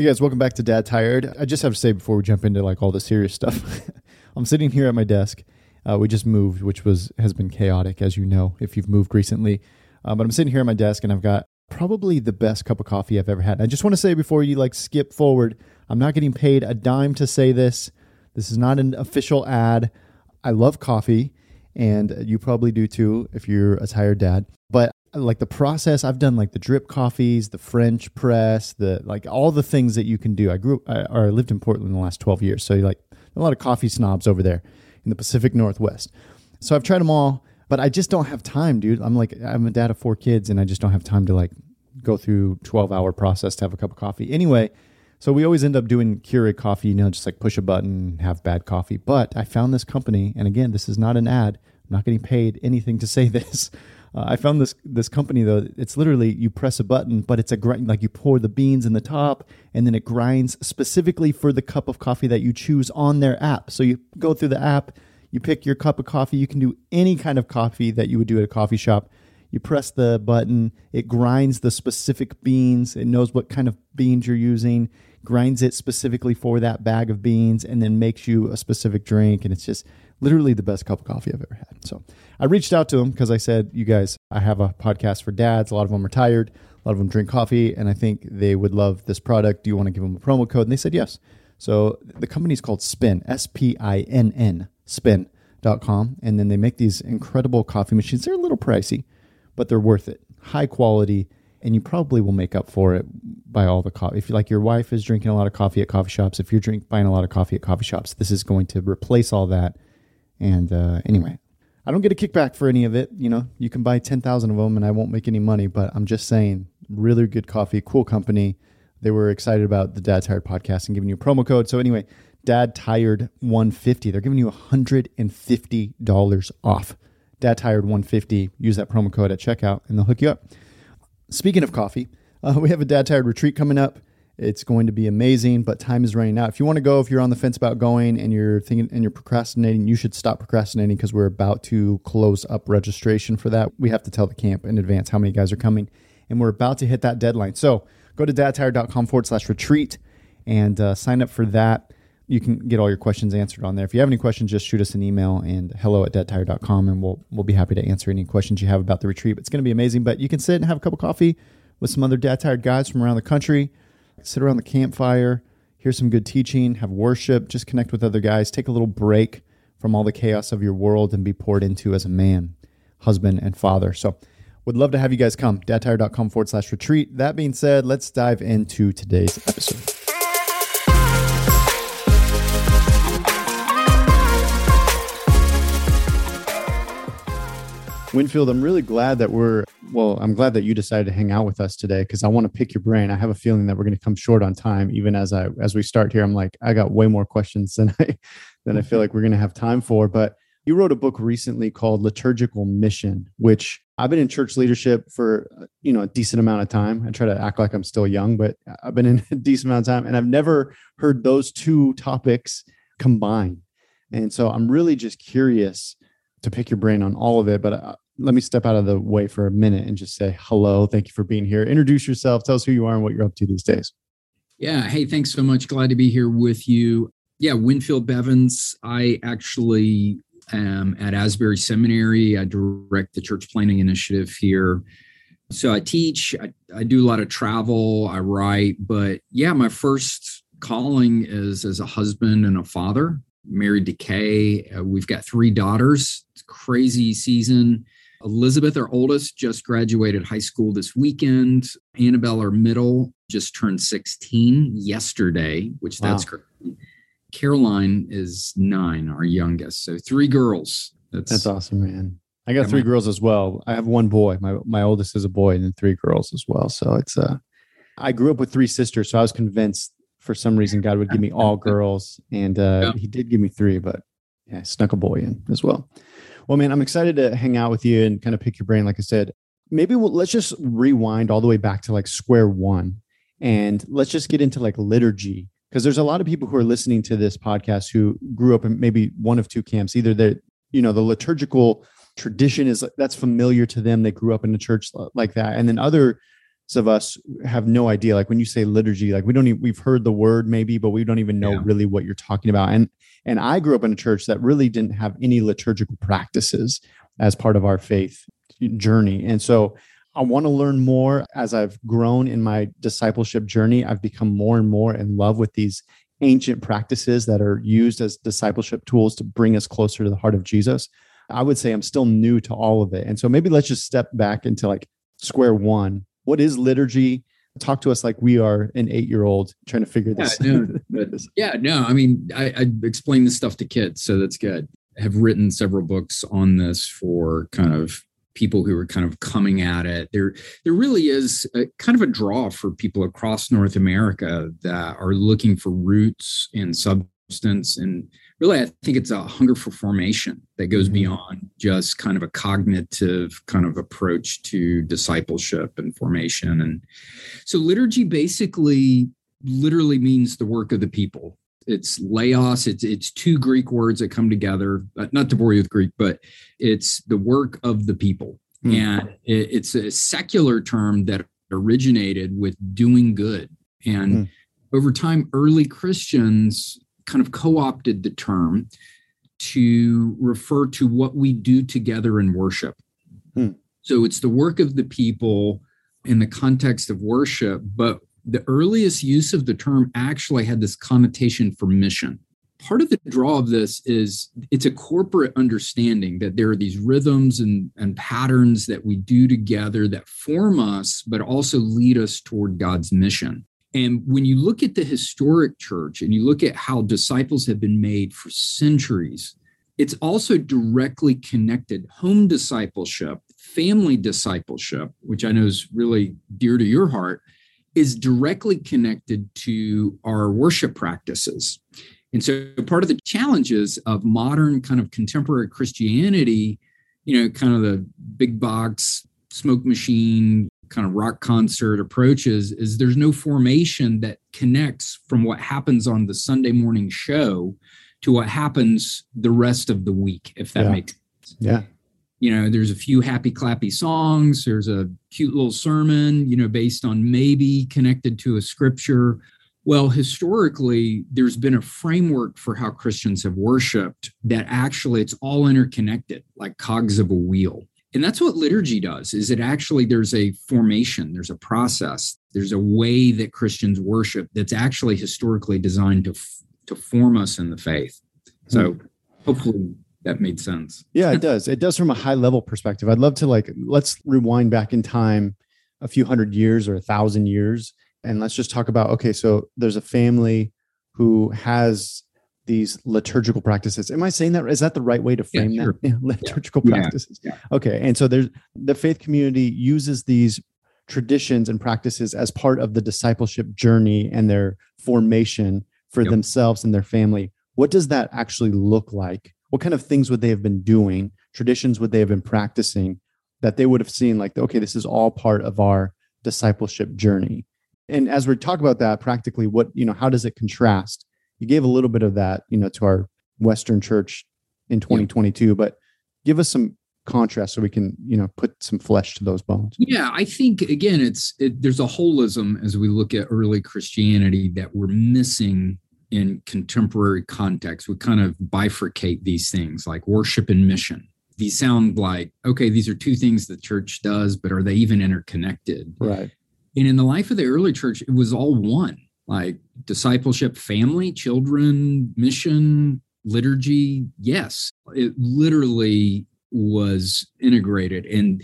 Hey guys, welcome back to Dad Tired. I just have to say before we jump into like all the serious stuff, I'm sitting here at my desk. Uh, we just moved, which was has been chaotic, as you know, if you've moved recently. Uh, but I'm sitting here at my desk, and I've got probably the best cup of coffee I've ever had. And I just want to say before you like skip forward, I'm not getting paid a dime to say this. This is not an official ad. I love coffee, and you probably do too if you're a tired dad. But like the process i've done like the drip coffees the french press the like all the things that you can do. I grew I, or i lived in portland the last 12 years so like a lot of coffee snobs over there in the pacific northwest. So i've tried them all but i just don't have time dude. I'm like i'm a dad of four kids and i just don't have time to like go through 12 hour process to have a cup of coffee. Anyway so we always end up doing Keurig coffee you know just like push a button have bad coffee. But i found this company and again this is not an ad. I'm not getting paid anything to say this uh, I found this this company though. It's literally you press a button, but it's a grind like you pour the beans in the top, and then it grinds specifically for the cup of coffee that you choose on their app. So you go through the app, you pick your cup of coffee. You can do any kind of coffee that you would do at a coffee shop. You press the button, it grinds the specific beans. It knows what kind of beans you're using, grinds it specifically for that bag of beans, and then makes you a specific drink. And it's just literally the best cup of coffee I've ever had. So I reached out to them because I said, you guys, I have a podcast for dads. A lot of them are tired. A lot of them drink coffee, and I think they would love this product. Do you want to give them a promo code? And they said yes. So the company is called Spinn S P I N N, spinn.com. And then they make these incredible coffee machines. They're a little pricey, but they're worth it. High quality, and you probably will make up for it by all the coffee. If you like your wife is drinking a lot of coffee at coffee shops, if you're drink, buying a lot of coffee at coffee shops, this is going to replace all that and uh, anyway, I don't get a kickback for any of it. You know, you can buy 10,000 of them and I won't make any money, but I'm just saying, really good coffee, cool company. They were excited about the Dad Tired podcast and giving you a promo code. So, anyway, Dad Tired 150. They're giving you $150 off. Dad Tired 150. Use that promo code at checkout and they'll hook you up. Speaking of coffee, uh, we have a Dad Tired retreat coming up. It's going to be amazing, but time is running out. If you want to go, if you're on the fence about going and you're thinking and you're procrastinating, you should stop procrastinating because we're about to close up registration for that. We have to tell the camp in advance how many guys are coming, and we're about to hit that deadline. So go to dadtired.com forward slash retreat and uh, sign up for that. You can get all your questions answered on there. If you have any questions, just shoot us an email and hello at dadtired.com and we'll, we'll be happy to answer any questions you have about the retreat. It's going to be amazing, but you can sit and have a cup of coffee with some other dad tired guys from around the country sit around the campfire, hear some good teaching, have worship, just connect with other guys, take a little break from all the chaos of your world and be poured into as a man, husband, and father. So, would love to have you guys come. dadtired.com forward slash retreat. That being said, let's dive into today's episode. Winfield, I'm really glad that we're, well, I'm glad that you decided to hang out with us today because I want to pick your brain. I have a feeling that we're going to come short on time. Even as I, as we start here, I'm like, I got way more questions than I, than I feel like we're going to have time for. But you wrote a book recently called Liturgical Mission, which I've been in church leadership for, you know, a decent amount of time. I try to act like I'm still young, but I've been in a decent amount of time and I've never heard those two topics combined. And so I'm really just curious to pick your brain on all of it, but uh, let me step out of the way for a minute and just say hello. Thank you for being here. Introduce yourself. Tell us who you are and what you're up to these days. Yeah. Hey, thanks so much. Glad to be here with you. Yeah, Winfield Bevins. I actually am at Asbury Seminary. I direct the church planting initiative here. So I teach, I, I do a lot of travel, I write, but yeah, my first calling is as a husband and a father married to Kay. Uh, we've got three daughters. Crazy season. Elizabeth, our oldest, just graduated high school this weekend. Annabelle, our middle, just turned 16 yesterday, which wow. that's great. Caroline is nine, our youngest. So three girls. That's, that's awesome, man. I got three girls as well. I have one boy. My my oldest is a boy, and then three girls as well. So it's uh I grew up with three sisters, so I was convinced for some reason God would give me all girls, and uh, yeah. He did give me three, but yeah, I snuck a boy in as well. Well, man, I'm excited to hang out with you and kind of pick your brain. Like I said, maybe we'll, let's just rewind all the way back to like square one, and let's just get into like liturgy because there's a lot of people who are listening to this podcast who grew up in maybe one of two camps. Either they're you know the liturgical tradition is that's familiar to them; they grew up in a church uh, like that, and then other of us have no idea. Like when you say liturgy, like we don't even, we've heard the word maybe, but we don't even know yeah. really what you're talking about. And and I grew up in a church that really didn't have any liturgical practices as part of our faith journey. And so I want to learn more as I've grown in my discipleship journey. I've become more and more in love with these ancient practices that are used as discipleship tools to bring us closer to the heart of Jesus. I would say I'm still new to all of it. And so maybe let's just step back into like square one. What is liturgy? Talk to us like we are an eight year old trying to figure this yeah, no, yeah, no, I mean, I, I explain this stuff to kids, so that's good. I have written several books on this for kind of people who are kind of coming at it. There, there really is a, kind of a draw for people across North America that are looking for roots and substance. And really, I think it's a hunger for formation that goes mm-hmm. beyond just kind of a cognitive kind of approach to discipleship and formation. And so, liturgy basically literally means the work of the people it's laos it's it's two greek words that come together uh, not to bore you with greek but it's the work of the people mm. and it, it's a secular term that originated with doing good and mm. over time early christians kind of co-opted the term to refer to what we do together in worship mm. so it's the work of the people in the context of worship but the earliest use of the term actually had this connotation for mission. Part of the draw of this is it's a corporate understanding that there are these rhythms and, and patterns that we do together that form us, but also lead us toward God's mission. And when you look at the historic church and you look at how disciples have been made for centuries, it's also directly connected home discipleship, family discipleship, which I know is really dear to your heart, is directly connected to our worship practices. And so part of the challenges of modern kind of contemporary Christianity, you know, kind of the big box smoke machine kind of rock concert approaches is there's no formation that connects from what happens on the Sunday morning show to what happens the rest of the week, if that yeah. makes sense. Yeah you know there's a few happy clappy songs there's a cute little sermon you know based on maybe connected to a scripture well historically there's been a framework for how christians have worshiped that actually it's all interconnected like cogs of a wheel and that's what liturgy does is it actually there's a formation there's a process there's a way that christians worship that's actually historically designed to to form us in the faith so hmm. hopefully that made sense. yeah, it does. It does from a high level perspective. I'd love to like let's rewind back in time a few hundred years or a thousand years and let's just talk about okay, so there's a family who has these liturgical practices. Am I saying that? Is that the right way to frame yeah, sure. that? Yeah, liturgical yeah. practices. Okay. And so there's the faith community uses these traditions and practices as part of the discipleship journey and their formation for yep. themselves and their family. What does that actually look like what kind of things would they have been doing traditions would they have been practicing that they would have seen like okay this is all part of our discipleship journey and as we talk about that practically what you know how does it contrast you gave a little bit of that you know to our western church in 2022 yeah. but give us some contrast so we can you know put some flesh to those bones. Yeah i think again it's it, there's a holism as we look at early christianity that we're missing in contemporary context. We kind of bifurcate these things like worship and mission. These sound like okay these are two things the church does but are they even interconnected? Right. And in the life of the early church it was all one like discipleship family children mission liturgy yes it literally was integrated and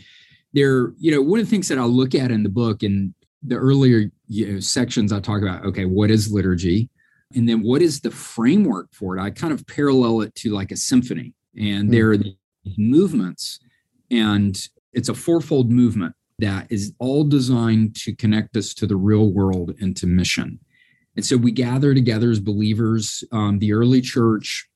there you know one of the things that i'll look at in the book and the earlier you know, sections i talk about okay what is liturgy and then what is the framework for it? I kind of parallel it to like a symphony, and mm-hmm. there are these movements, and it's a fourfold movement that is all designed to connect us to the real world and to mission. And so we gather together as believers. Um, the early church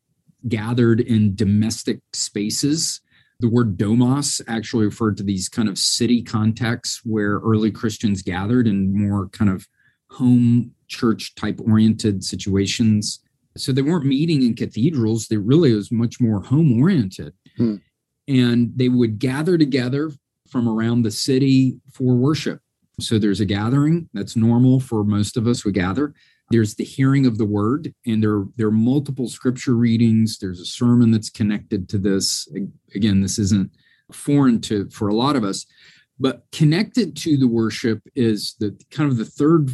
gathered in domestic spaces. The word domos actually referred to these kind of city contexts where early Christians gathered in more kind of home church type oriented situations. So they weren't meeting in cathedrals. They really was much more home oriented. Hmm. And they would gather together from around the city for worship. So there's a gathering that's normal for most of us. We gather. There's the hearing of the word, and there, there are multiple scripture readings. There's a sermon that's connected to this. Again, this isn't foreign to for a lot of us, but connected to the worship is the kind of the third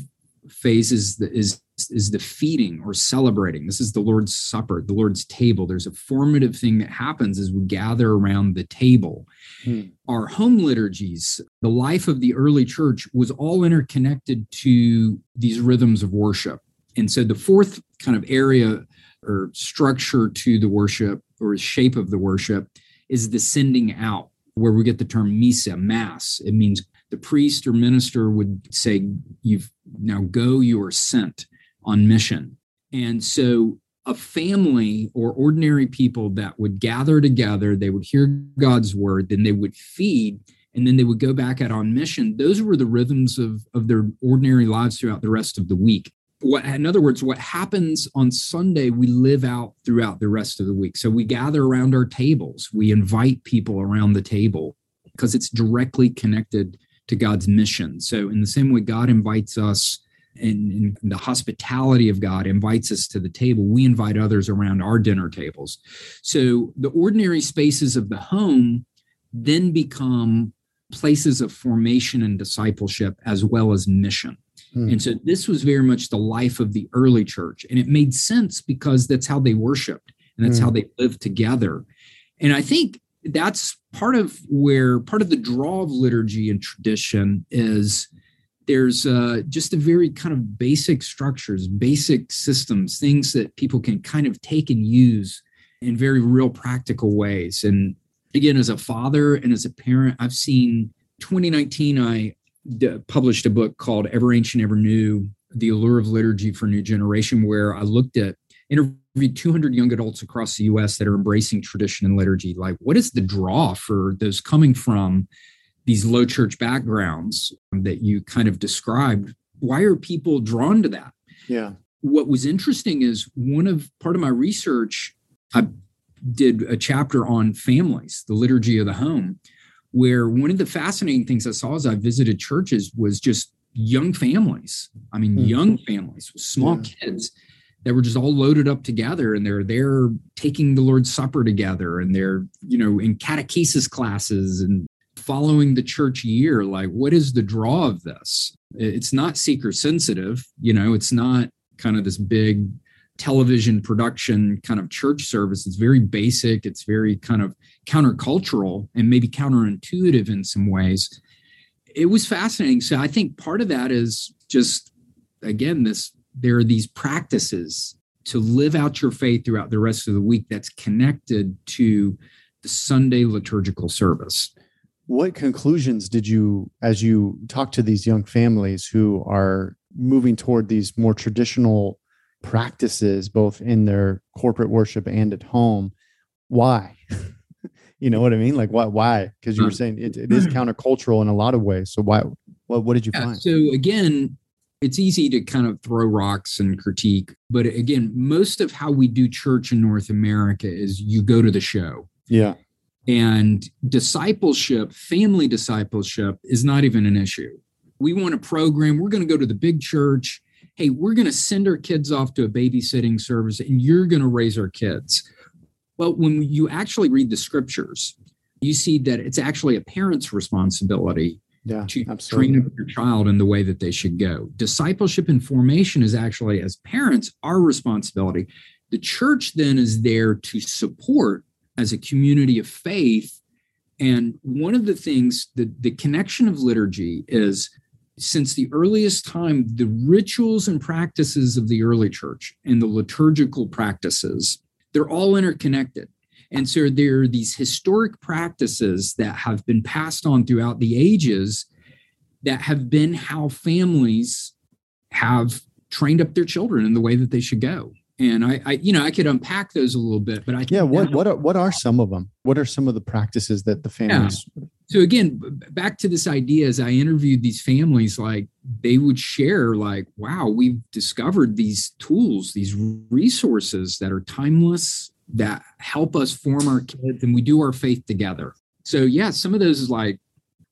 phase is the, is is the feeding or celebrating. This is the Lord's Supper, the Lord's table. There's a formative thing that happens as we gather around the table. Hmm. Our home liturgies, the life of the early church was all interconnected to these rhythms of worship. And so the fourth kind of area or structure to the worship or shape of the worship is the sending out, where we get the term missa, mass. It means the priest or minister would say, You've now go, you are sent on mission. And so a family or ordinary people that would gather together, they would hear God's word, then they would feed, and then they would go back out on mission. Those were the rhythms of, of their ordinary lives throughout the rest of the week. What, in other words, what happens on Sunday, we live out throughout the rest of the week. So we gather around our tables, we invite people around the table because it's directly connected to God's mission. So, in the same way, God invites us and, and, the hospitality of God invites us to the table, we invite others around our dinner tables. So the ordinary spaces of the home then become places of formation and discipleship as well as mission. Hmm. And so this was very much the life of the early church. And it made sense because that's how they worshiped and that's hmm. how they lived together. And I think that's part of where part of the draw of liturgy and tradition is there's uh, just a very kind of basic structures, basic systems, things that people can kind of take and use in very real practical ways. And again, as a father and as a parent, I've seen 2019, I d- published a book called Ever Ancient, Ever New The Allure of Liturgy for New Generation, where I looked at interviewed 200 young adults across the US that are embracing tradition and liturgy. Like, what is the draw for those coming from these low church backgrounds that you kind of described why are people drawn to that yeah what was interesting is one of part of my research i did a chapter on families the liturgy of the home where one of the fascinating things i saw as i visited churches was just young families i mean mm-hmm. young families with small yeah. kids that were just all loaded up together and they're there taking the lord's supper together and they're you know in catechesis classes and following the church year like what is the draw of this? It's not seeker sensitive you know it's not kind of this big television production kind of church service. It's very basic it's very kind of countercultural and maybe counterintuitive in some ways. It was fascinating. So i think part of that is just again this there are these practices to live out your faith throughout the rest of the week that's connected to the sunday liturgical service what conclusions did you as you talk to these young families who are moving toward these more traditional practices both in their corporate worship and at home why? You know what i mean? Like why why? Because you were mm. saying it, it is countercultural in a lot of ways. So why what, what did you yeah, find? so again it's easy to kind of throw rocks and critique but again most of how we do church in north america is you go to the show. Yeah and discipleship, family discipleship, is not even an issue. We want a program, we're going to go to the big church. Hey, we're going to send our kids off to a babysitting service and you're going to raise our kids. Well, when you actually read the scriptures, you see that it's actually a parent's responsibility yeah, to absolutely. train up your child in the way that they should go. Discipleship and formation is actually, as parents, our responsibility. The church then is there to support as a community of faith. And one of the things, the, the connection of liturgy is since the earliest time, the rituals and practices of the early church and the liturgical practices, they're all interconnected. And so there are these historic practices that have been passed on throughout the ages that have been how families have trained up their children in the way that they should go and I, I, you know i could unpack those a little bit but i yeah what what are what are some of them what are some of the practices that the families yeah. so again back to this idea as i interviewed these families like they would share like wow we've discovered these tools these resources that are timeless that help us form our kids and we do our faith together so yeah some of those is like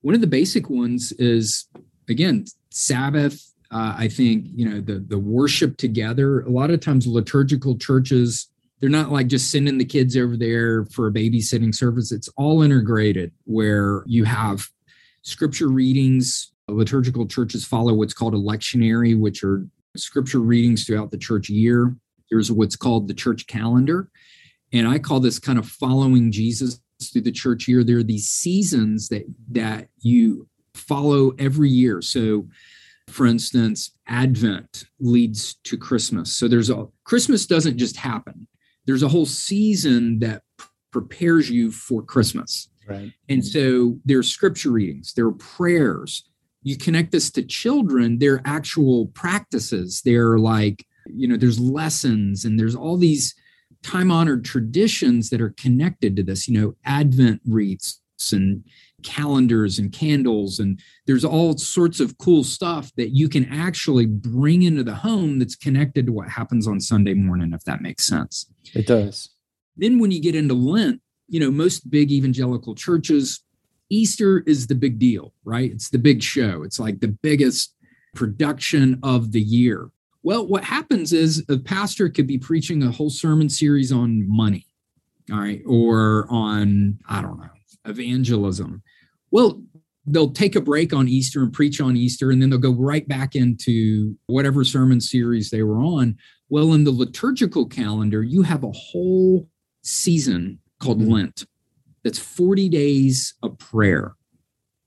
one of the basic ones is again, Sabbath, uh, I think, you know, the, the worship together, a lot of times liturgical churches, they're not like just sending the kids over there for a babysitting service. It's all integrated where you have scripture readings. Liturgical churches follow what's called a lectionary, which are scripture readings throughout the church year. There's what's called the church calendar. And I call this kind of following Jesus through the church year. There are these seasons that that you follow every year. So for instance, Advent leads to Christmas. So there's a Christmas doesn't just happen. There's a whole season that prepares you for Christmas. Right. And so there's scripture readings, there are prayers. You connect this to children, there are actual practices. They're like, you know, there's lessons and there's all these time honored traditions that are connected to this, you know, Advent wreaths and calendars and candles and there's all sorts of cool stuff that you can actually bring into the home that's connected to what happens on Sunday morning if that makes sense. It does. Then when you get into Lent, you know, most big evangelical churches, Easter is the big deal, right? It's the big show. It's like the biggest production of the year. Well, what happens is a pastor could be preaching a whole sermon series on money, all right, or on, I don't know, evangelism. Well, they'll take a break on Easter and preach on Easter, and then they'll go right back into whatever sermon series they were on. Well, in the liturgical calendar, you have a whole season called mm-hmm. Lent. That's 40 days of prayer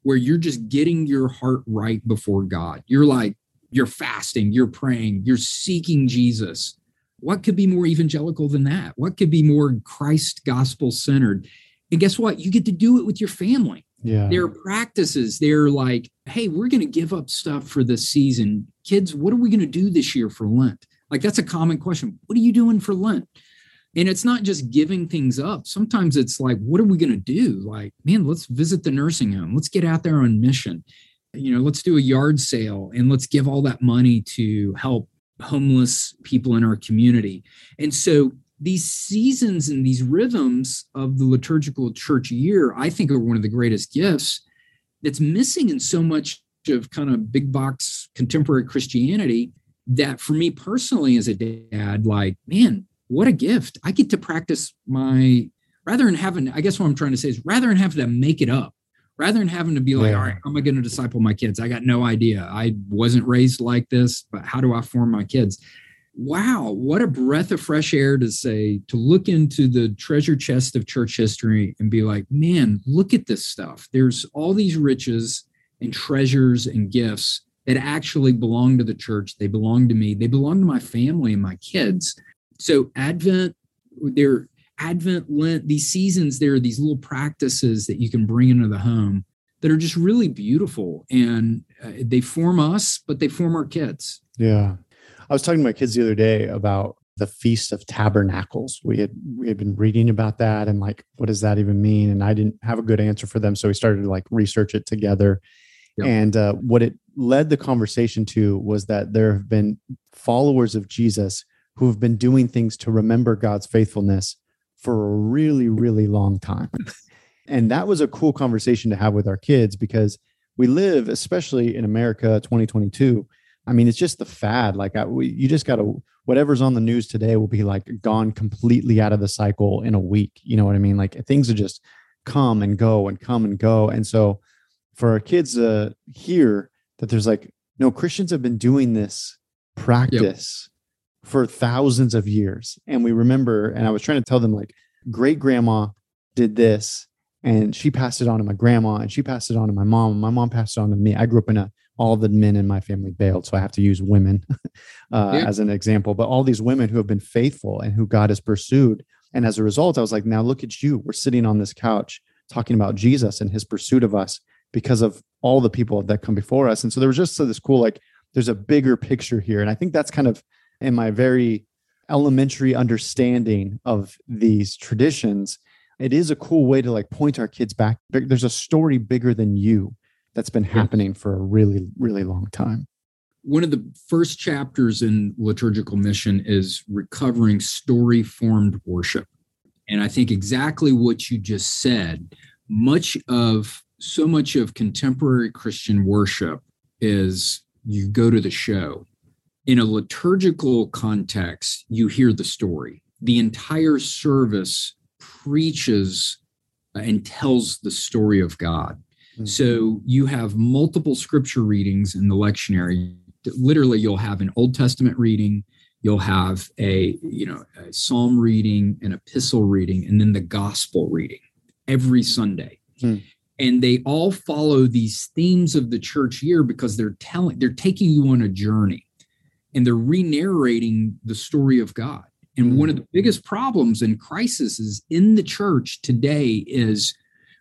where you're just getting your heart right before God. You're like, you're fasting, you're praying, you're seeking Jesus. What could be more evangelical than that? What could be more Christ gospel centered? And guess what? You get to do it with your family. Yeah. There are practices. They're like, hey, we're going to give up stuff for this season. Kids, what are we going to do this year for Lent? Like, that's a common question. What are you doing for Lent? And it's not just giving things up. Sometimes it's like, what are we going to do? Like, man, let's visit the nursing home. Let's get out there on mission. You know, let's do a yard sale and let's give all that money to help homeless people in our community. And so these seasons and these rhythms of the liturgical church year, I think, are one of the greatest gifts that's missing in so much of kind of big box contemporary Christianity. That for me personally, as a dad, like, man, what a gift. I get to practice my rather than having, I guess what I'm trying to say is rather than having to make it up, rather than having to be like, yeah. all right, how am I going to disciple my kids? I got no idea. I wasn't raised like this, but how do I form my kids? Wow, what a breath of fresh air to say, to look into the treasure chest of church history and be like, man, look at this stuff. There's all these riches and treasures and gifts that actually belong to the church. They belong to me. They belong to my family and my kids so Advent, there Advent, Lent, these seasons, there are these little practices that you can bring into the home that are just really beautiful and uh, they form us, but they form our kids. Yeah. I was talking to my kids the other day about the Feast of Tabernacles. We had we had been reading about that and like what does that even mean? And I didn't have a good answer for them, so we started to like research it together. Yep. And uh, what it led the conversation to was that there have been followers of Jesus who have been doing things to remember God's faithfulness for a really, really long time. and that was a cool conversation to have with our kids because we live, especially in America 2022. I mean, it's just the fad. Like, I, we, you just got to, whatever's on the news today will be like gone completely out of the cycle in a week. You know what I mean? Like, things are just come and go and come and go. And so, for our kids to hear that there's like, no, Christians have been doing this practice for thousands of years. And we remember, and I was trying to tell them like great grandma did this and she passed it on to my grandma and she passed it on to my mom and my mom passed it on to me. I grew up in a all the men in my family bailed, so I have to use women uh, yeah. as an example. But all these women who have been faithful and who God has pursued, and as a result, I was like, now look at you. We're sitting on this couch talking about Jesus and His pursuit of us because of all the people that come before us. And so there was just so this cool like, there's a bigger picture here, and I think that's kind of in my very elementary understanding of these traditions it is a cool way to like point our kids back there's a story bigger than you that's been happening for a really really long time one of the first chapters in liturgical mission is recovering story formed worship and i think exactly what you just said much of so much of contemporary christian worship is you go to the show. In a liturgical context, you hear the story. The entire service preaches and tells the story of God. Mm-hmm. So you have multiple scripture readings in the lectionary. Literally, you'll have an Old Testament reading, you'll have a you know a psalm reading, an epistle reading, and then the gospel reading every Sunday. Hmm. And they all follow these themes of the church year because they're telling, they're taking you on a journey and they're re-narrating the story of God. And hmm. one of the biggest problems and crises in the church today is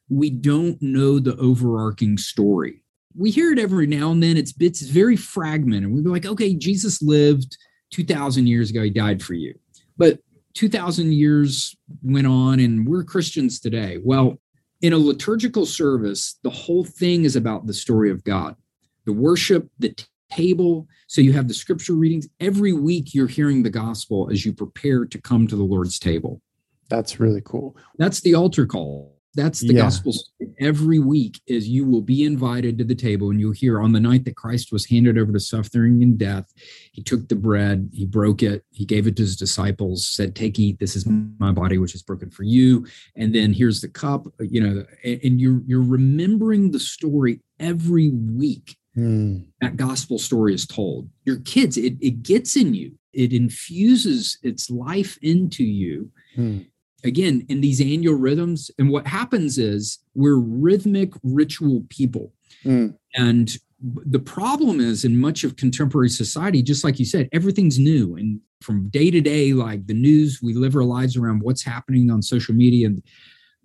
we don't know the overarching story. We hear it every now and then. It's it's very fragmented. We'd be like, okay, Jesus lived 2,000 years ago. He died for you. But 2,000 years went on and we're Christians today. Well, in a liturgical service, the whole thing is about the story of God, the worship, the t- table. So you have the scripture readings. Every week you're hearing the gospel as you prepare to come to the Lord's table. That's really cool. That's the altar call. That's the yeah. gospel every week is you will be invited to the table and you'll hear on the night that Christ was handed over to suffering and death, he took the bread, he broke it, he gave it to his disciples, said, Take, eat, this is my body, which is broken for you. And then here's the cup, you know, and you're you're remembering the story every week. Mm. That gospel story is told. Your kids, it, it gets in you, it infuses its life into you. Mm again in these annual rhythms and what happens is we're rhythmic ritual people. Mm. and the problem is in much of contemporary society just like you said everything's new. And from day to day like the news we live our lives around what's happening on social media. and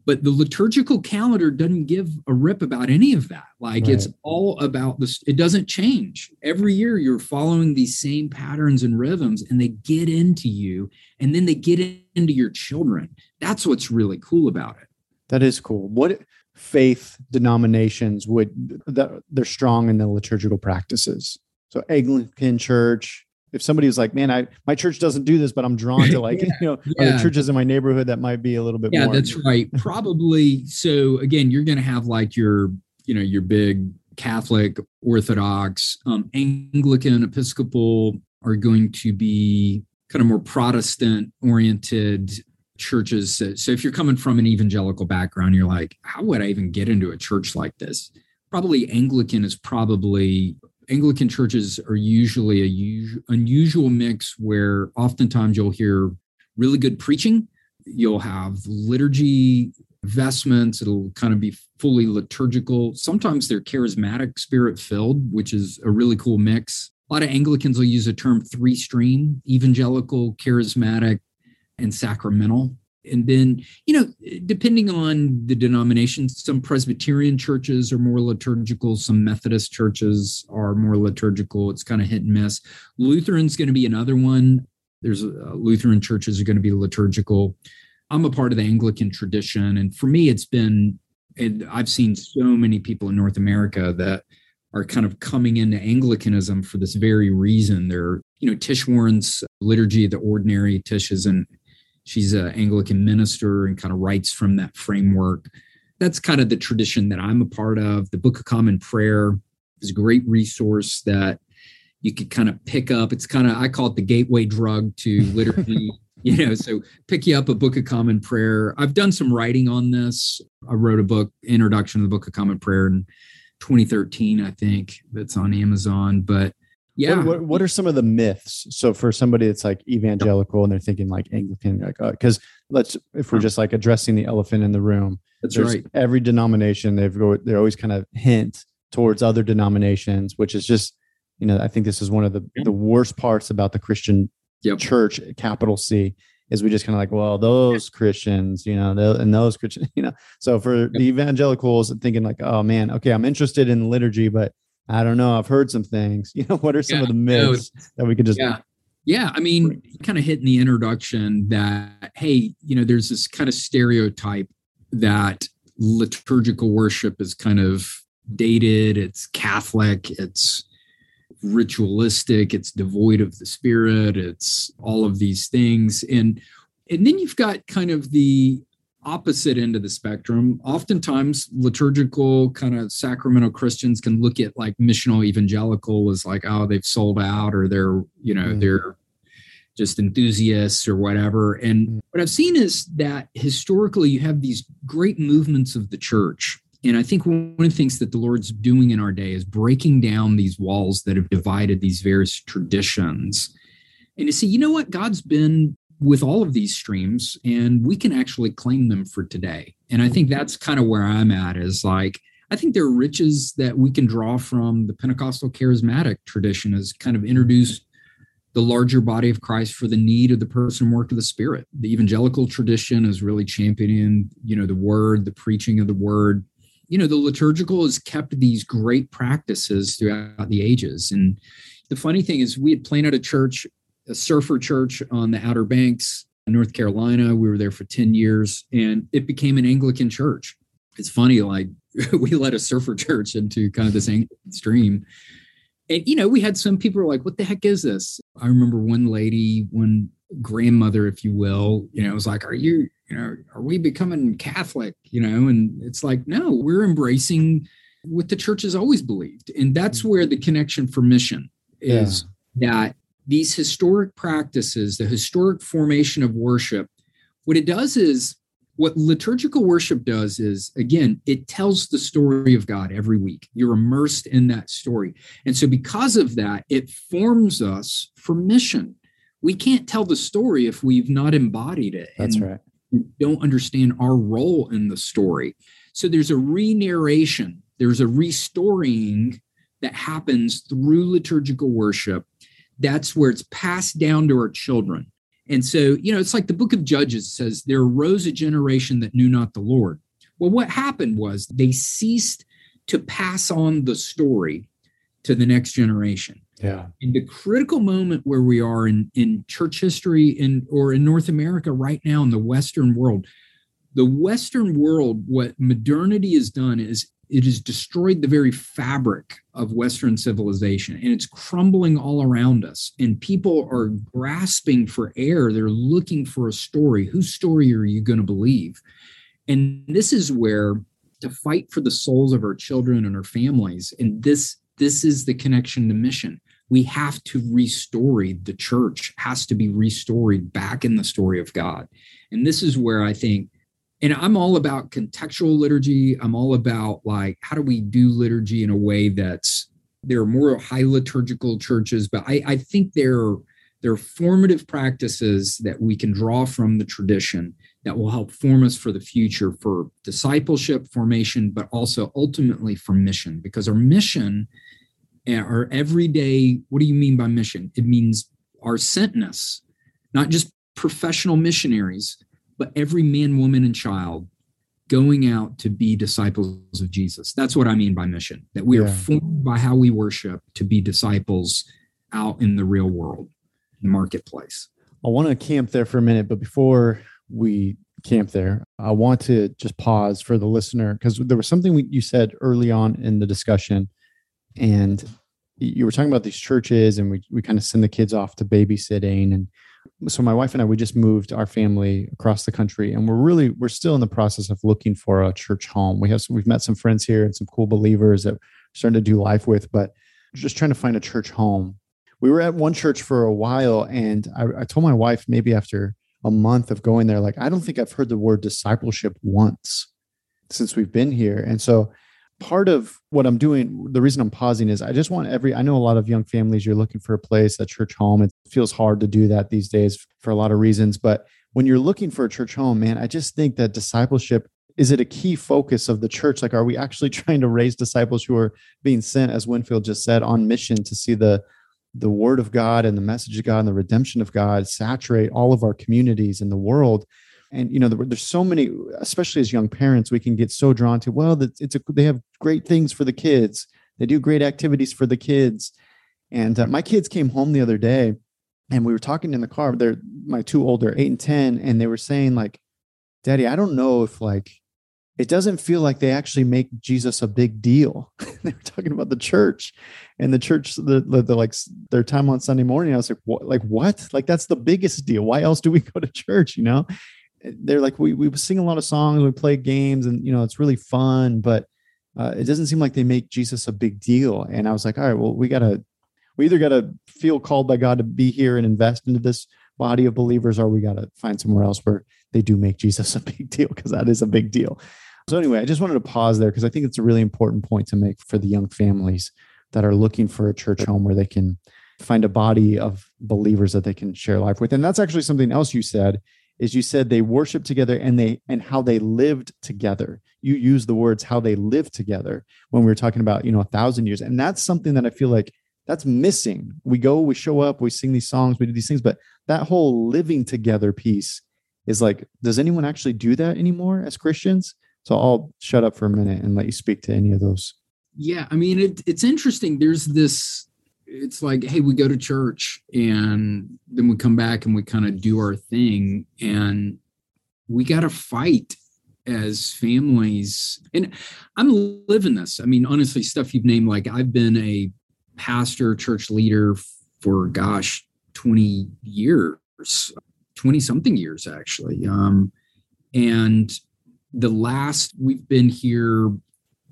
but the liturgical calendar doesn't give a rip about any of that. Like right. it's all about this it doesn't change. Every year you're following these same patterns and rhythms and they get into you and then they get into your children. That's what's really cool about it. That is cool. What faith denominations would that they're strong in the liturgical practices? So anglican church if somebody was like, man, I my church doesn't do this, but I'm drawn to like, yeah, you know, yeah. churches in my neighborhood that might be a little bit yeah, more. that's right. Probably. So again, you're going to have like your, you know, your big Catholic, Orthodox, um, Anglican, Episcopal are going to be kind of more Protestant oriented churches. So, so if you're coming from an evangelical background, you're like, how would I even get into a church like this? Probably Anglican is probably Anglican churches are usually a unusual mix where oftentimes you'll hear really good preaching. You'll have liturgy vestments. It'll kind of be fully liturgical. Sometimes they're charismatic, spirit filled, which is a really cool mix. A lot of Anglicans will use the term three stream evangelical, charismatic, and sacramental and then you know depending on the denomination some presbyterian churches are more liturgical some methodist churches are more liturgical. It's kind of hit and miss. Lutheran's going to be another one. There's uh, lutheran churches are going to be liturgical. I'm a part of the anglican tradition and for me it's been and i've seen so many people in north america that are kind of coming into anglicanism for this very reason. They're you know tish warren's liturgy the ordinary tish is an She's an Anglican minister and kind of writes from that framework. That's kind of the tradition that I'm a part of. The Book of Common Prayer is a great resource that you could kind of pick up. It's kind of, I call it the gateway drug to liturgy. you know, so pick you up a Book of Common Prayer. I've done some writing on this. I wrote a book, Introduction to the Book of Common Prayer in 2013, I think, that's on Amazon. But yeah. What, what, what, are some of the myths? So for somebody that's like evangelical and they're thinking like Anglican, like because uh, let's if we're just like addressing the elephant in the room. That's right. Every denomination they've go they always kind of hint towards other denominations, which is just you know I think this is one of the the worst parts about the Christian yep. church, capital C, is we just kind of like, well, those Christians, you know, and those Christians, you know. So for yep. the evangelicals, thinking like, oh man, okay, I'm interested in liturgy, but I don't know. I've heard some things. You know, what are some yeah, of the myths no, that we could just yeah. Yeah, I mean, kind of hit in the introduction that hey, you know, there's this kind of stereotype that liturgical worship is kind of dated, it's Catholic, it's ritualistic, it's devoid of the spirit, it's all of these things. And and then you've got kind of the opposite end of the spectrum. Oftentimes, liturgical kind of sacramental Christians can look at like missional evangelical as like, oh, they've sold out or they're, you know, mm. they're just enthusiasts or whatever. And mm. what I've seen is that historically you have these great movements of the church. And I think one of the things that the Lord's doing in our day is breaking down these walls that have divided these various traditions. And to see, you know what? God's been with all of these streams and we can actually claim them for today. And i think that's kind of where i'm at is like i think there are riches that we can draw from the pentecostal charismatic tradition as kind of introduced the larger body of christ for the need of the person and work of the spirit. The evangelical tradition is really championing you know the word the preaching of the word. You know the liturgical has kept these great practices throughout the ages. And the funny thing is we had planted a church a surfer church on the Outer Banks, North Carolina. We were there for 10 years and it became an Anglican church. It's funny, like we led a surfer church into kind of this Anglican stream. And, you know, we had some people were like, what the heck is this? I remember one lady, one grandmother, if you will, you know, was like, are you, you know, are we becoming Catholic? You know, and it's like, no, we're embracing what the church has always believed. And that's mm. where the connection for mission is yeah. that these historic practices, the historic formation of worship, what it does is what liturgical worship does is again it tells the story of god every week. You're immersed in that story. And so because of that it forms us for mission. We can't tell the story if we've not embodied it that's right. don't understand our role in the story. So there's a re-narration there's a restoring that happens through liturgical worship that's where it's passed down to our children. And so, you know, it's like the book of Judges says, there arose a generation that knew not the Lord. Well, what happened was they ceased to pass on the story to the next generation. Yeah. And the critical moment where we are in, in church history in or in North America right now in the Western world, the Western world, what modernity has done is it has destroyed the very fabric of Western civilization and it's crumbling all around us. And people are grasping for air. They're looking for a story. Whose story are you going to believe? And this is where to fight for the souls of our children and our families. And this this is the connection to mission. We have to restore the church has to be restored back in the story of God. And this is where I think and I'm all about contextual liturgy. I'm all about like how do we do liturgy in a way that's there are more high liturgical churches, but I, I think there there are formative practices that we can draw from the tradition that will help form us for the future for discipleship formation, but also ultimately for mission. Because our mission, eh, our everyday, what do you mean by mission? It means our sentness, not just professional missionaries, but every man, woman, and child going out to be disciples of Jesus. That's what I mean by mission, that we yeah. are formed by how we worship to be disciples out in the real world, the marketplace. I want to camp there for a minute, but before we camp there, I want to just pause for the listener because there was something we, you said early on in the discussion, and you were talking about these churches, and we we kind of send the kids off to babysitting, and so my wife and I we just moved our family across the country and we're really we're still in the process of looking for a church home. We have some, we've met some friends here and some cool believers that we're starting to do life with, but just trying to find a church home. We were at one church for a while and I, I told my wife maybe after a month of going there, like I don't think I've heard the word discipleship once since we've been here. And so part of what I'm doing, the reason I'm pausing is I just want every, I know a lot of young families, you're looking for a place, a church home. It feels hard to do that these days for a lot of reasons. But when you're looking for a church home, man, I just think that discipleship is it a key focus of the church? Like, are we actually trying to raise disciples who are being sent, as Winfield just said, on mission to see the the word of God and the message of God and the redemption of God saturate all of our communities in the world? And you know there's so many especially as young parents we can get so drawn to well it's a, they have great things for the kids. They do great activities for the kids. And uh, my kids came home the other day and we were talking in the car. They're my two older 8 and 10 and they were saying like daddy i don't know if like it doesn't feel like they actually make jesus a big deal. They were talking about the church and the church the, the, the, like their time on sunday morning. I was like what like what? Like that's the biggest deal. Why else do we go to church? You know they're like, we we sing a lot of songs, we play games, and you know, it's really fun, but uh, it doesn't seem like they make Jesus a big deal. And I was like, all right, well, we gotta, we either gotta feel called by God to be here and invest into this body of believers, or we gotta find somewhere else where they do make Jesus a big deal because that is a big deal. So anyway, I just wanted to pause there because I think it's a really important point to make for the young families that are looking for a church home where they can find a body of believers that they can share life with. And that's actually something else you said is you said they worship together and they and how they lived together. You use the words how they lived together when we were talking about, you know, a thousand years. And that's something that I feel like that's missing. We go, we show up, we sing these songs, we do these things, but that whole living together piece is like, does anyone actually do that anymore as Christians? So I'll shut up for a minute and let you speak to any of those. Yeah, I mean, it, it's interesting. There's this. It's like, hey, we go to church and then we come back and we kind of do our thing, and we got to fight as families. And I'm living this. I mean, honestly, stuff you've named. Like, I've been a pastor, church leader for gosh, 20 years, 20 something years actually. Um, and the last we've been here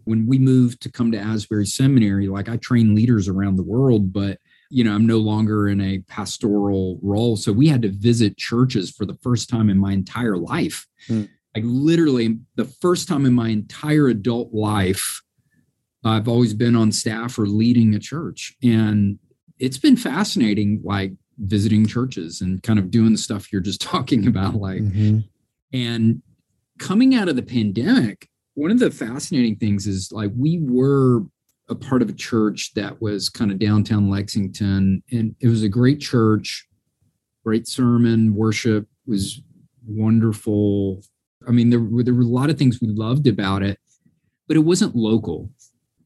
when we moved to come to Asbury Seminary, like I train leaders around the world, but you know, I'm no longer in a pastoral role. So we had to visit churches for the first time in my entire life. Hmm. Like literally the first time in my entire adult life, I've always been on staff or leading a church. And it's been fascinating, like visiting churches and kind of doing the stuff you're just talking about. Like, mm-hmm. and coming out of the pandemic, one of the fascinating things is like we were a part of a church that was kind of downtown Lexington, and it was a great church, great sermon, worship was wonderful. I mean, there were, there were a lot of things we loved about it, but it wasn't local.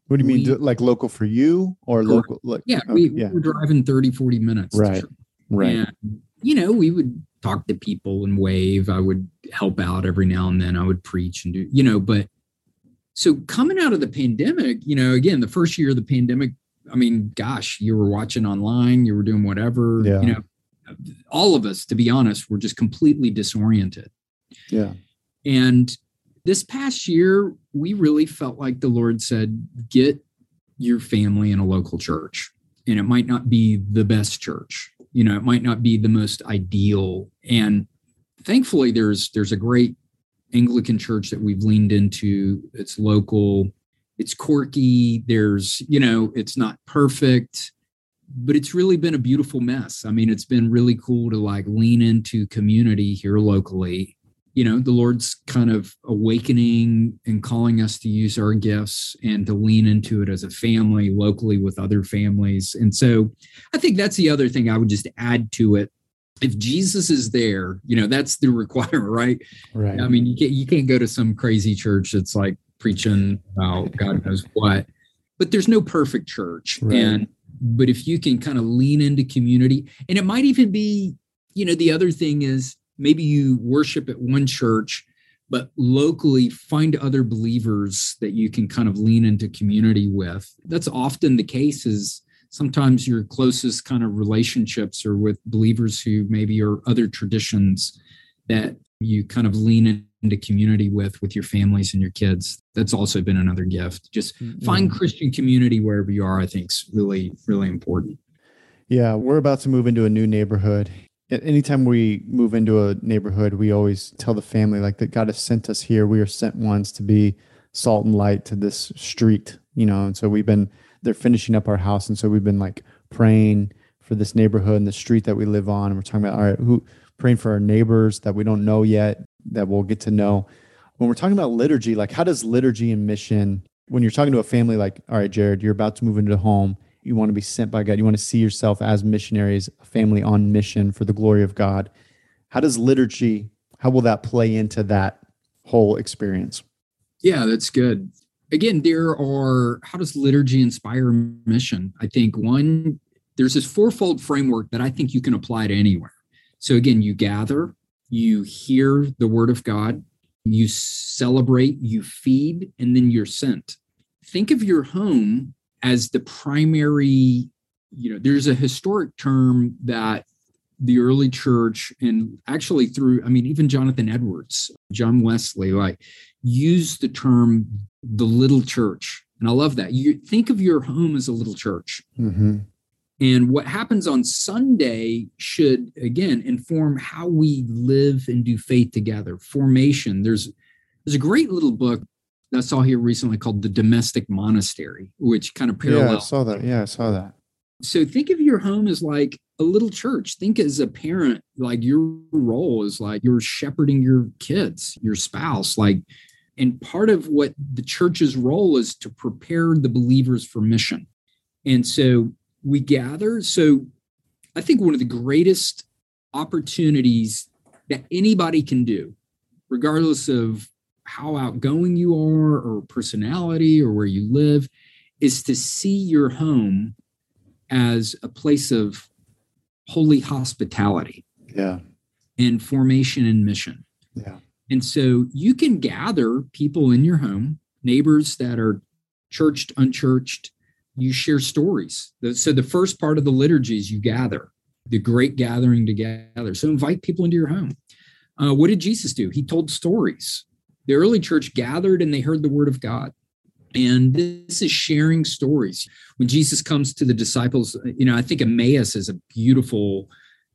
What do you we, mean? Like local for you or local? Like, yeah, we, yeah. we were driving 30, 40 minutes. Right. Right. And, you know, we would talk to people and wave. I would help out every now and then. I would preach and do, you know, but so coming out of the pandemic, you know, again, the first year of the pandemic, I mean, gosh, you were watching online, you were doing whatever, yeah. you know, all of us, to be honest, were just completely disoriented. Yeah. And this past year, we really felt like the Lord said, get your family in a local church. And it might not be the best church, you know, it might not be the most ideal. And thankfully there's there's a great Anglican church that we've leaned into. It's local, it's quirky, there's, you know, it's not perfect, but it's really been a beautiful mess. I mean, it's been really cool to like lean into community here locally. You know, the Lord's kind of awakening and calling us to use our gifts and to lean into it as a family locally with other families. And so I think that's the other thing I would just add to it if Jesus is there, you know, that's the requirement, right? Right. I mean, you can't you can't go to some crazy church that's like preaching about God knows what, but there's no perfect church. Right. And but if you can kind of lean into community, and it might even be, you know, the other thing is maybe you worship at one church, but locally find other believers that you can kind of lean into community with. That's often the case is sometimes your closest kind of relationships are with believers who maybe are other traditions that you kind of lean into community with with your families and your kids. That's also been another gift. Just mm-hmm. find christian community wherever you are i think is really really important. Yeah we're about to move into a new neighborhood. Anytime we move into a neighborhood we always tell the family like that god has sent us here. We are sent ones to be salt and light to this street you know and so we've been they're finishing up our house, and so we've been like praying for this neighborhood and the street that we live on. And we're talking about all right, who praying for our neighbors that we don't know yet that we'll get to know. When we're talking about liturgy, like how does liturgy and mission, when you're talking to a family, like all right, Jared, you're about to move into a home, you want to be sent by God, you want to see yourself as missionaries, a family on mission for the glory of God. How does liturgy? How will that play into that whole experience? Yeah, that's good again, there are how does liturgy inspire mission? I think one, there's this fourfold framework that I think you can apply to anywhere. So again, you gather, you hear the word of God, you celebrate, you feed, and then you're sent. Think of your home as the primary, you know, there's a historic term that the early church and actually through, I mean, even Jonathan Edwards, John Wesley, like use the term the little church. And I love that. You think of your home as a little church. Mm-hmm. And what happens on Sunday should, again, inform how we live and do faith together. Formation. There's there's a great little book I saw here recently called The Domestic Monastery, which kind of parallels. Yeah, I saw that. Yeah, I saw that. So think of your home as like a little church. Think as a parent, like your role is like you're shepherding your kids, your spouse, like and part of what the church's role is to prepare the believers for mission. And so we gather. So I think one of the greatest opportunities that anybody can do, regardless of how outgoing you are or personality or where you live, is to see your home as a place of holy hospitality. Yeah. And formation and mission. Yeah. And so you can gather people in your home, neighbors that are churched, unchurched. You share stories. So the first part of the liturgy is you gather, the great gathering together. So invite people into your home. Uh, what did Jesus do? He told stories. The early church gathered and they heard the word of God. And this is sharing stories. When Jesus comes to the disciples, you know, I think Emmaus is a beautiful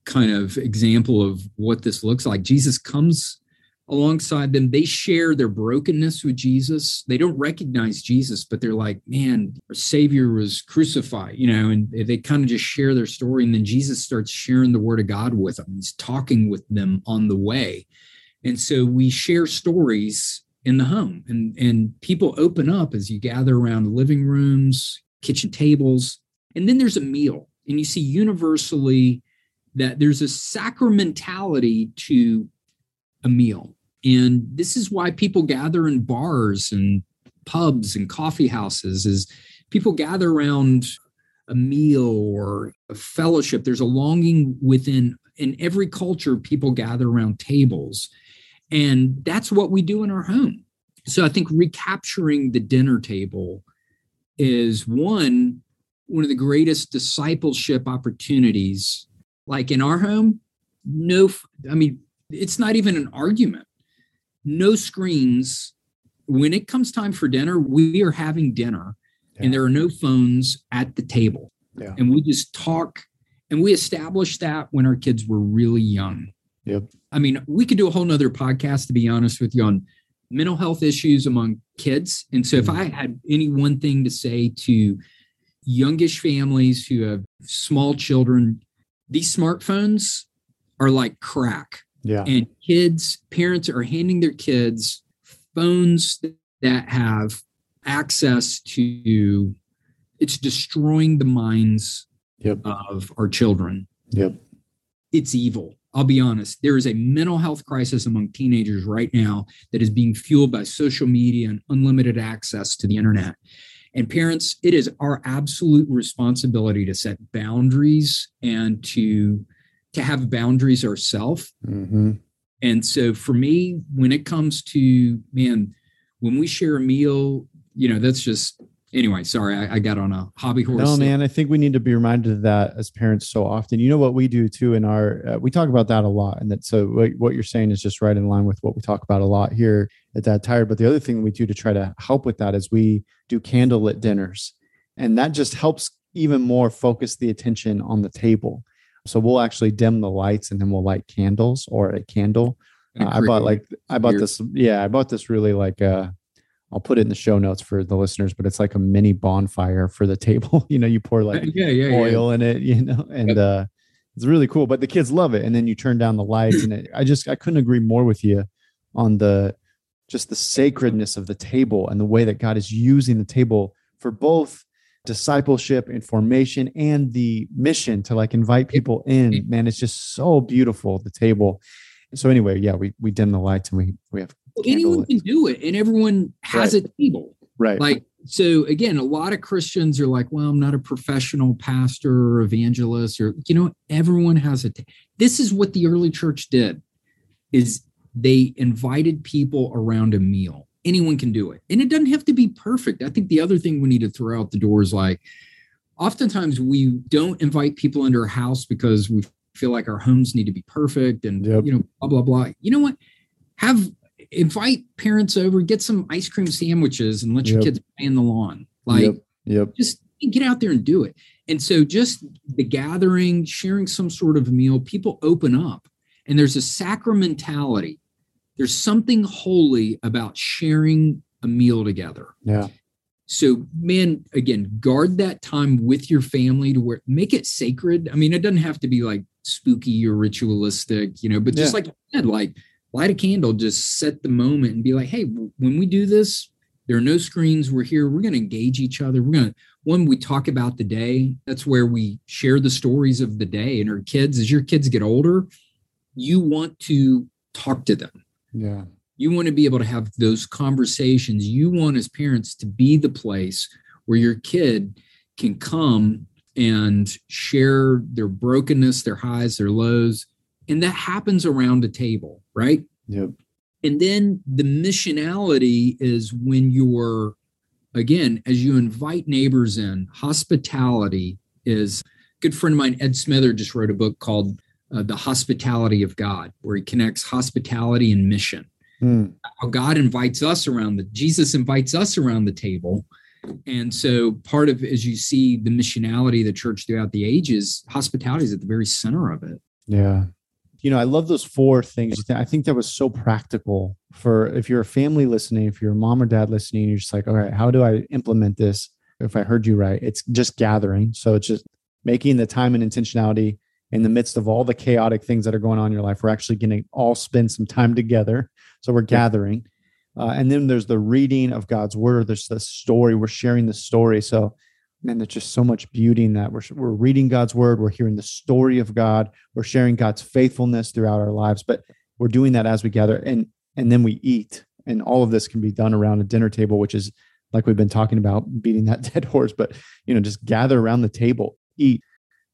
kind of example of what this looks like. Jesus comes alongside them. They share their brokenness with Jesus. They don't recognize Jesus, but they're like, man, our Savior was crucified, you know, and they kind of just share their story. And then Jesus starts sharing the word of God with them. He's talking with them on the way. And so we share stories in the home and, and people open up as you gather around living rooms, kitchen tables. And then there's a meal. And you see universally that there's a sacramentality to a meal and this is why people gather in bars and pubs and coffee houses is people gather around a meal or a fellowship. There's a longing within in every culture people gather around tables. And that's what we do in our home. So i think recapturing the dinner table is one one of the greatest discipleship opportunities. Like in our home no i mean it's not even an argument no screens. When it comes time for dinner, we are having dinner yeah. and there are no phones at the table. Yeah. And we just talk and we established that when our kids were really young. Yep. I mean, we could do a whole nother podcast to be honest with you on mental health issues among kids. And so if mm-hmm. I had any one thing to say to youngish families who have small children, these smartphones are like crack. Yeah. And kids, parents are handing their kids phones that have access to it's destroying the minds yep. of our children. Yep. It's evil. I'll be honest. There is a mental health crisis among teenagers right now that is being fueled by social media and unlimited access to the internet. And parents, it is our absolute responsibility to set boundaries and to to have boundaries ourselves. Mm-hmm. And so for me, when it comes to man, when we share a meal, you know, that's just anyway. Sorry, I, I got on a hobby horse. No, man, I think we need to be reminded of that as parents so often. You know what we do too in our uh, we talk about that a lot, and that so what, what you're saying is just right in line with what we talk about a lot here at Dad Tired. But the other thing we do to try to help with that is we do candlelit dinners, and that just helps even more focus the attention on the table so we'll actually dim the lights and then we'll light candles or a candle. Uh, I bought like I bought this. Yeah, I bought this really like uh I'll put it in the show notes for the listeners, but it's like a mini bonfire for the table. you know, you pour like yeah, yeah, oil yeah. in it, you know, and yep. uh it's really cool. But the kids love it. And then you turn down the lights and it, I just I couldn't agree more with you on the just the sacredness of the table and the way that God is using the table for both discipleship and formation and the mission to like invite people in. Mm-hmm. Man it's just so beautiful the table. So anyway yeah we we dim the lights and we we have well, anyone can do it and everyone has right. a table. Right. Like so again a lot of christians are like well i'm not a professional pastor or evangelist or you know everyone has a t- this is what the early church did is they invited people around a meal anyone can do it. And it doesn't have to be perfect. I think the other thing we need to throw out the door is like, oftentimes we don't invite people into our house because we feel like our homes need to be perfect and Yep. you know blah blah blah. You know what? Have invite parents over, get some ice cream sandwiches, and let your Yep. kids play in the lawn. Like yep. Yep. just get out there and do it. And so just the gathering, sharing some sort of meal, people open up and there's a sacramentality. There's something holy about sharing a meal together. Yeah. So, man, again, guard that time with your family to where make it sacred. I mean, it doesn't have to be like spooky or ritualistic, you know, but just Yeah. like you said, like light a candle, just set the moment and be like, hey, when we do this, there are no screens. We're here. We're going to engage each other. We're going to, one, we talk about the day. That's where we share the stories of the day. And our kids, as your kids get older, you want to talk to them. Yeah. You want to be able to have those conversations. You want, as parents, to be the place where your kid can come and share their brokenness, their highs, their lows. And that happens around a table, right? Yep. And then the missionality is when you're, again, as you invite neighbors in, hospitality is. A good friend of mine, Ed Smither, just wrote a book called uh, The Hospitality of God, where he connects hospitality and mission Mm. how God invites us around the Jesus invites us around the table. And so part of as you see the missionality of the church throughout the ages, hospitality is at the very center of it. Yeah. You know, I love those four things. I think that was so practical for if you're a family listening, if you're a mom or dad listening, you're just like, all right, how do I implement this? If I heard you right, it's just gathering. So it's just making the time and intentionality in the midst of all the chaotic things that are going on in your life. We're actually going to all spend some time together. So we're gathering. Uh, and then there's the reading of God's word. There's the story. We're sharing the story. So, man, there's just so much beauty in that. We're, we're reading God's word. We're hearing the story of God. We're sharing God's faithfulness throughout our lives. But we're doing that as we gather, and and then we eat. And all of this can be done around a dinner table, which is like we've been talking about, beating that dead horse. But you know, just gather around the table, eat,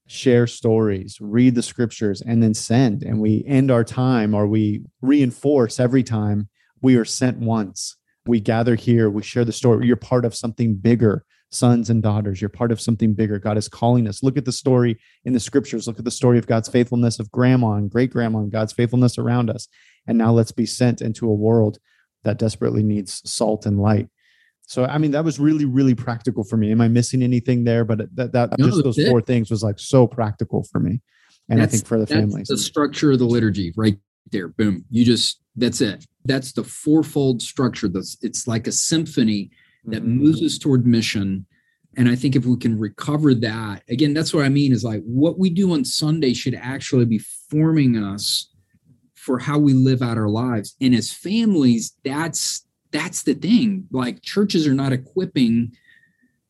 share stories, read the scriptures, and then send. And we end our time, or we reinforce every time we are sent once. We gather here, we share the story. You're part of something bigger, sons and daughters. You're part of something bigger. God is calling us. Look at the story in the scriptures. Look at the story of God's faithfulness of grandma and great grandma and God's faithfulness around us. And now let's be sent into a world that desperately needs salt and light. So, I mean, that was really, really practical for me. Am I missing anything there? But that, that No, just those it. four things was like so practical for me. And I think for the That's families. the structure of the liturgy right there. Boom. You just that's it. That's the fourfold structure. That's it's like a symphony that Mhm. moves us toward mission. And I think if we can recover that, again, that's what I mean is like what we do on Sunday should actually be forming us for how we live out our lives. And as families, that's that's the thing. Like churches are not equipping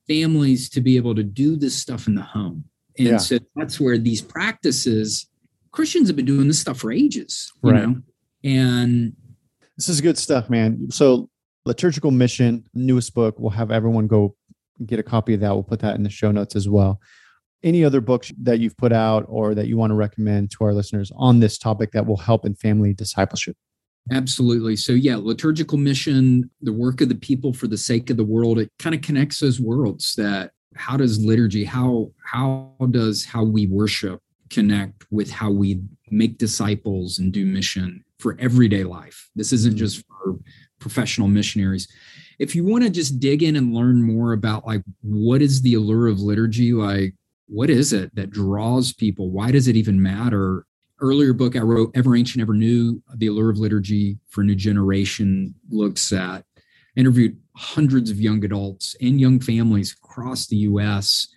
families to be able to do this stuff in the home. And Yeah. so that's where these practices, Christians have been doing this stuff for ages, you Right. know. And This is good stuff, man. So, Liturgical Mission, newest book. We'll have everyone go get a copy of that. We'll put that in the show notes as well. Any other books that you've put out or that you want to recommend to our listeners on this topic that will help in family discipleship? Absolutely. So, yeah, liturgical mission, the work of the people for the sake of the world, it kind of connects those worlds that how does liturgy, how how does how we worship connect with how we make disciples and do mission for everyday life? This isn't just mm-hmm. for professional missionaries. If you want to just dig in and learn more about like what is the allure of liturgy, like what is it that draws people? Why does it even matter? Earlier book I wrote, Ever Ancient, Ever New, The Allure of Liturgy for a New Generation, looks at, interviewed hundreds of young adults and young families across the US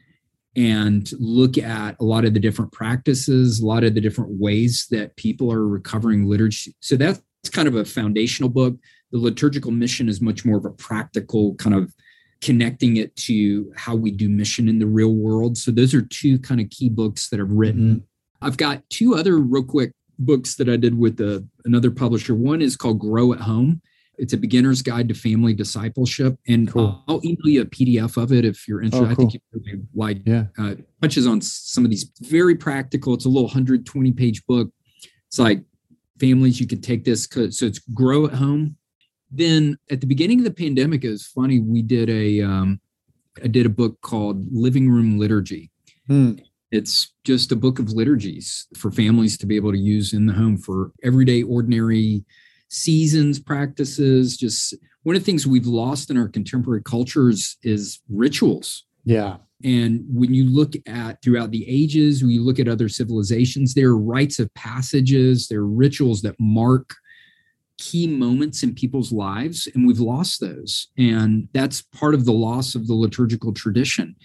and look at a lot of the different practices, a lot of the different ways that people are recovering liturgy. So that's kind of a foundational book. The liturgical mission is much more of a practical kind of connecting it to how we do mission in the real world. So those are two kind of key books that I've written. Mm-hmm. I've got two other real quick books that I did with the, another publisher. One is called Grow at Home. It's a beginner's guide to family discipleship, and Cool. I'll email you a PDF of it if you're interested. Oh, I think cool. you really like Yeah. uh, touches on some of these very practical. It's a little 120 page book. It's like families you could take this. So it's Grow at Home. Then at the beginning of the pandemic, it was funny. We did a um, I did a book called Living Room Liturgy Hmm. It's just a book of liturgies for families to be able to use in the home for everyday, ordinary seasons, practices. Just one of the things we've lost in our contemporary cultures is rituals. Yeah. And when you look at throughout the ages, when you look at other civilizations, there are rites of passages, there are rituals that mark key moments in people's lives, and we've lost those. And that's part of the loss of the liturgical tradition.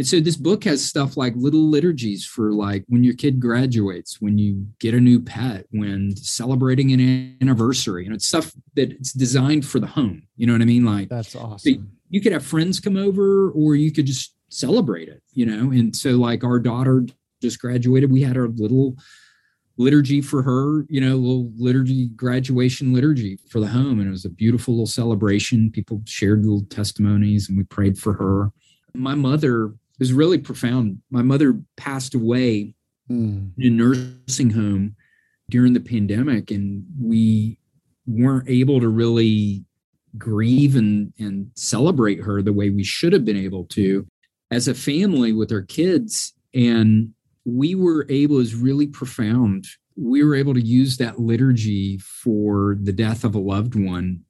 And so this book has stuff like little liturgies for like when your kid graduates, when you get a new pet, when celebrating an anniversary. And it's stuff that it's designed for the home. You know what I mean? Like that's awesome. So you could have friends come over, or you could just celebrate it, you know? And so like our daughter just graduated, we had our little liturgy for her, you know, little liturgy, graduation liturgy for the home. And it was a beautiful little celebration. People shared little testimonies and we prayed for her. My mother was really profound. My mother passed away mm. in a nursing home during the pandemic, and we weren't able to really grieve and, and celebrate her the way we should have been able to as a family with our kids. And we were able is really profound we were able to use that liturgy for the death of a loved one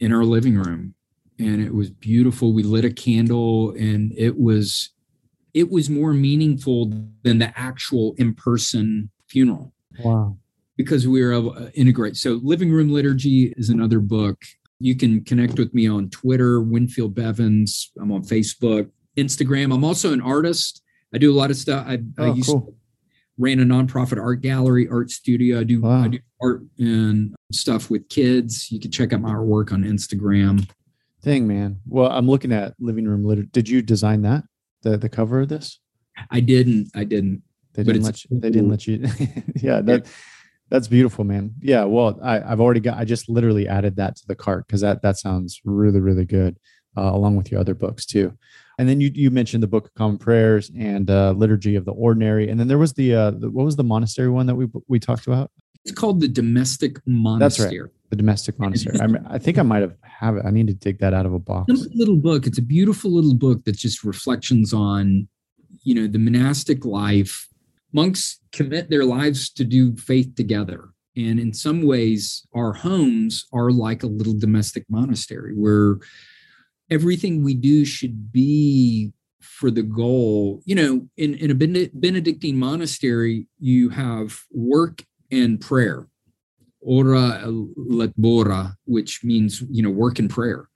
in our living room and it was beautiful we lit a candle and it was it was more meaningful than the actual in-person funeral wow because we were able to integrate so living room liturgy is another book you can connect with me on twitter winfield bevins i'm on facebook instagram i'm also an artist I do a lot of stuff. I, oh, I used cool. to ran a nonprofit art gallery, art studio. I do wow. I do art and stuff with kids. You can check out my artwork on Instagram. Thing, man. Well, I'm looking at living room litter. Did you design that? The the cover of this? I didn't. I didn't. They didn't let you. They didn't let you. yeah, that that's beautiful, man. Yeah. Well, I, I've already got. I just literally added that to the cart because that that sounds really really good, uh, along with your other books too. And then you you mentioned the Book of Common Prayers and uh, Liturgy of the Ordinary, and then there was the, uh, the what was the monastery one that we we talked about? It's called the Domestic Monastery. That's right, the Domestic Monastery. I, mean, I think I might have have it. I need to dig that out of a box. Little book. It's a beautiful little book that's just reflections on, you know, the monastic life. Monks commit their lives to do faith together. And in some ways, our homes are like a little domestic monastery where everything we do should be for the goal. You know, in, in a Benedictine monastery, you have work and prayer, ora labora, which means, you know, work and prayer.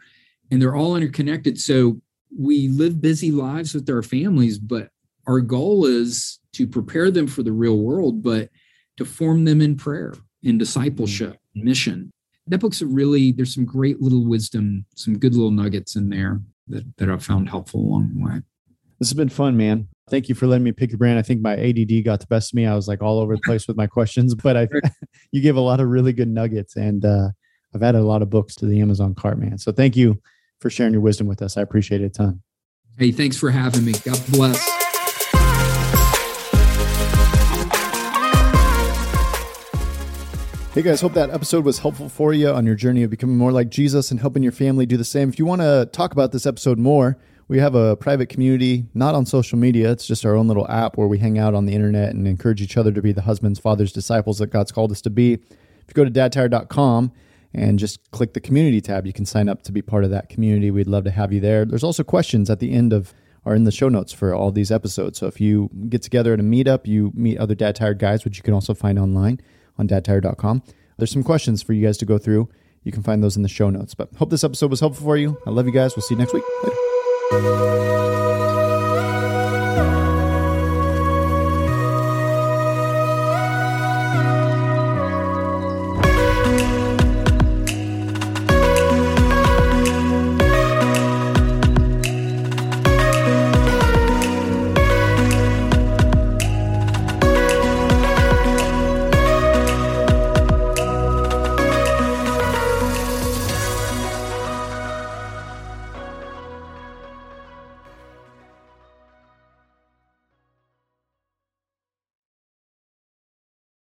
And they're all interconnected. So we live busy lives with our families, but our goal is to prepare them for the real world, but to form them in prayer, in discipleship, mm-hmm. mission that book's a really there's some great little wisdom, some good little nuggets in there that, that I've found helpful along the way. This has been fun, man. Thank you for letting me pick your brain. I think my ADD got the best of me. I was like all over the place with my questions, but I you gave a lot of really good nuggets, and uh, I've added a lot of books to the Amazon cart, man. So thank you for sharing your wisdom with us. I appreciate it a ton. Hey, thanks for having me. God bless. Hey guys, hope that episode was helpful for you on your journey of becoming more like Jesus and helping your family do the same. If you want to talk about this episode more, we have a private community, not on social media. It's just our own little app where we hang out on the internet and encourage each other to be the husbands, fathers, disciples that God's called us to be. If you go to dadtired.com and just click the community tab, you can sign up to be part of that community. We'd love to have you there. There's also questions at the end of are in the show notes for all these episodes. So if you get together at a meetup, you meet other Dad Tired guys, which you can also find online on dadtired.com. There's some questions for you guys to go through. You can find those in the show notes. But hope this episode was helpful for you. I love you guys. We'll see you next week. Later. Oh.